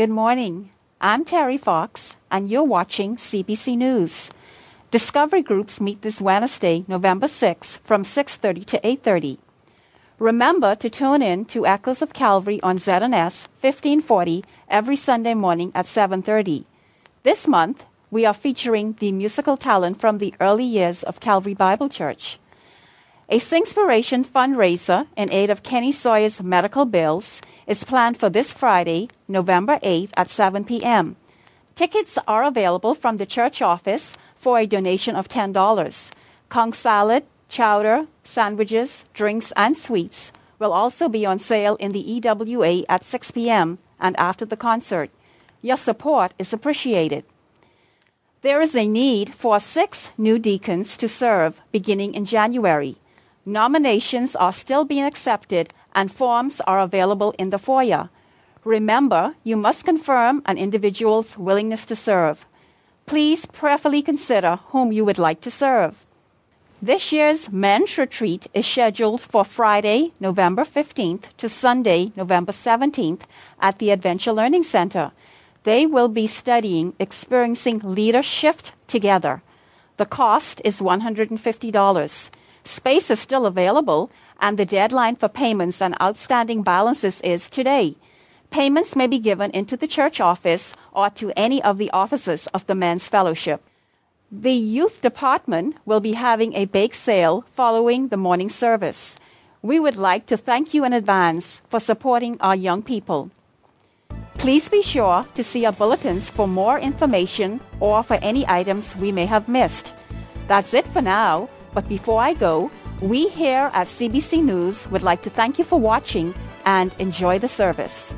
Good morning. I'm Terry Fox, and you're watching CBC News. Discovery groups meet this Wednesday, November 6, from 6:30 to 8:30. Remember to tune in to Echoes of Calvary on ZNS 1540 every Sunday morning at 7:30. This month, we are featuring the musical talent from the early years of Calvary Bible Church. A Singspiration fundraiser in aid of Kenny Sawyer's medical bills is planned for this Friday, November 8th at 7 p.m. Tickets are available from the church office for a donation of $10. Conch salad, chowder, sandwiches, drinks, and sweets will also be on sale in the EWA at 6 p.m. and after the concert. Your support is appreciated. There is a need for six new deacons to serve beginning in January. Nominations are still being accepted and forms are available in the foyer. Remember, you must confirm an individual's willingness to serve. Please prayerfully consider whom you would like to serve. This year's men's retreat is scheduled for Friday, November 15th to Sunday, November 17th at the Adventure Learning Center. They will be studying experiencing leadership together. The cost is $150. Space is still available, and the deadline for payments and outstanding balances is today. Payments may be given into the church office or to any of the offices of the Men's Fellowship. The youth department will be having a bake sale following the morning service. We would like to thank you in advance for supporting our young people. Please be sure to see our bulletins for more information or for any items we may have missed. That's it for now. But before I go, we here at CBC News would like to thank you for watching and enjoy the service.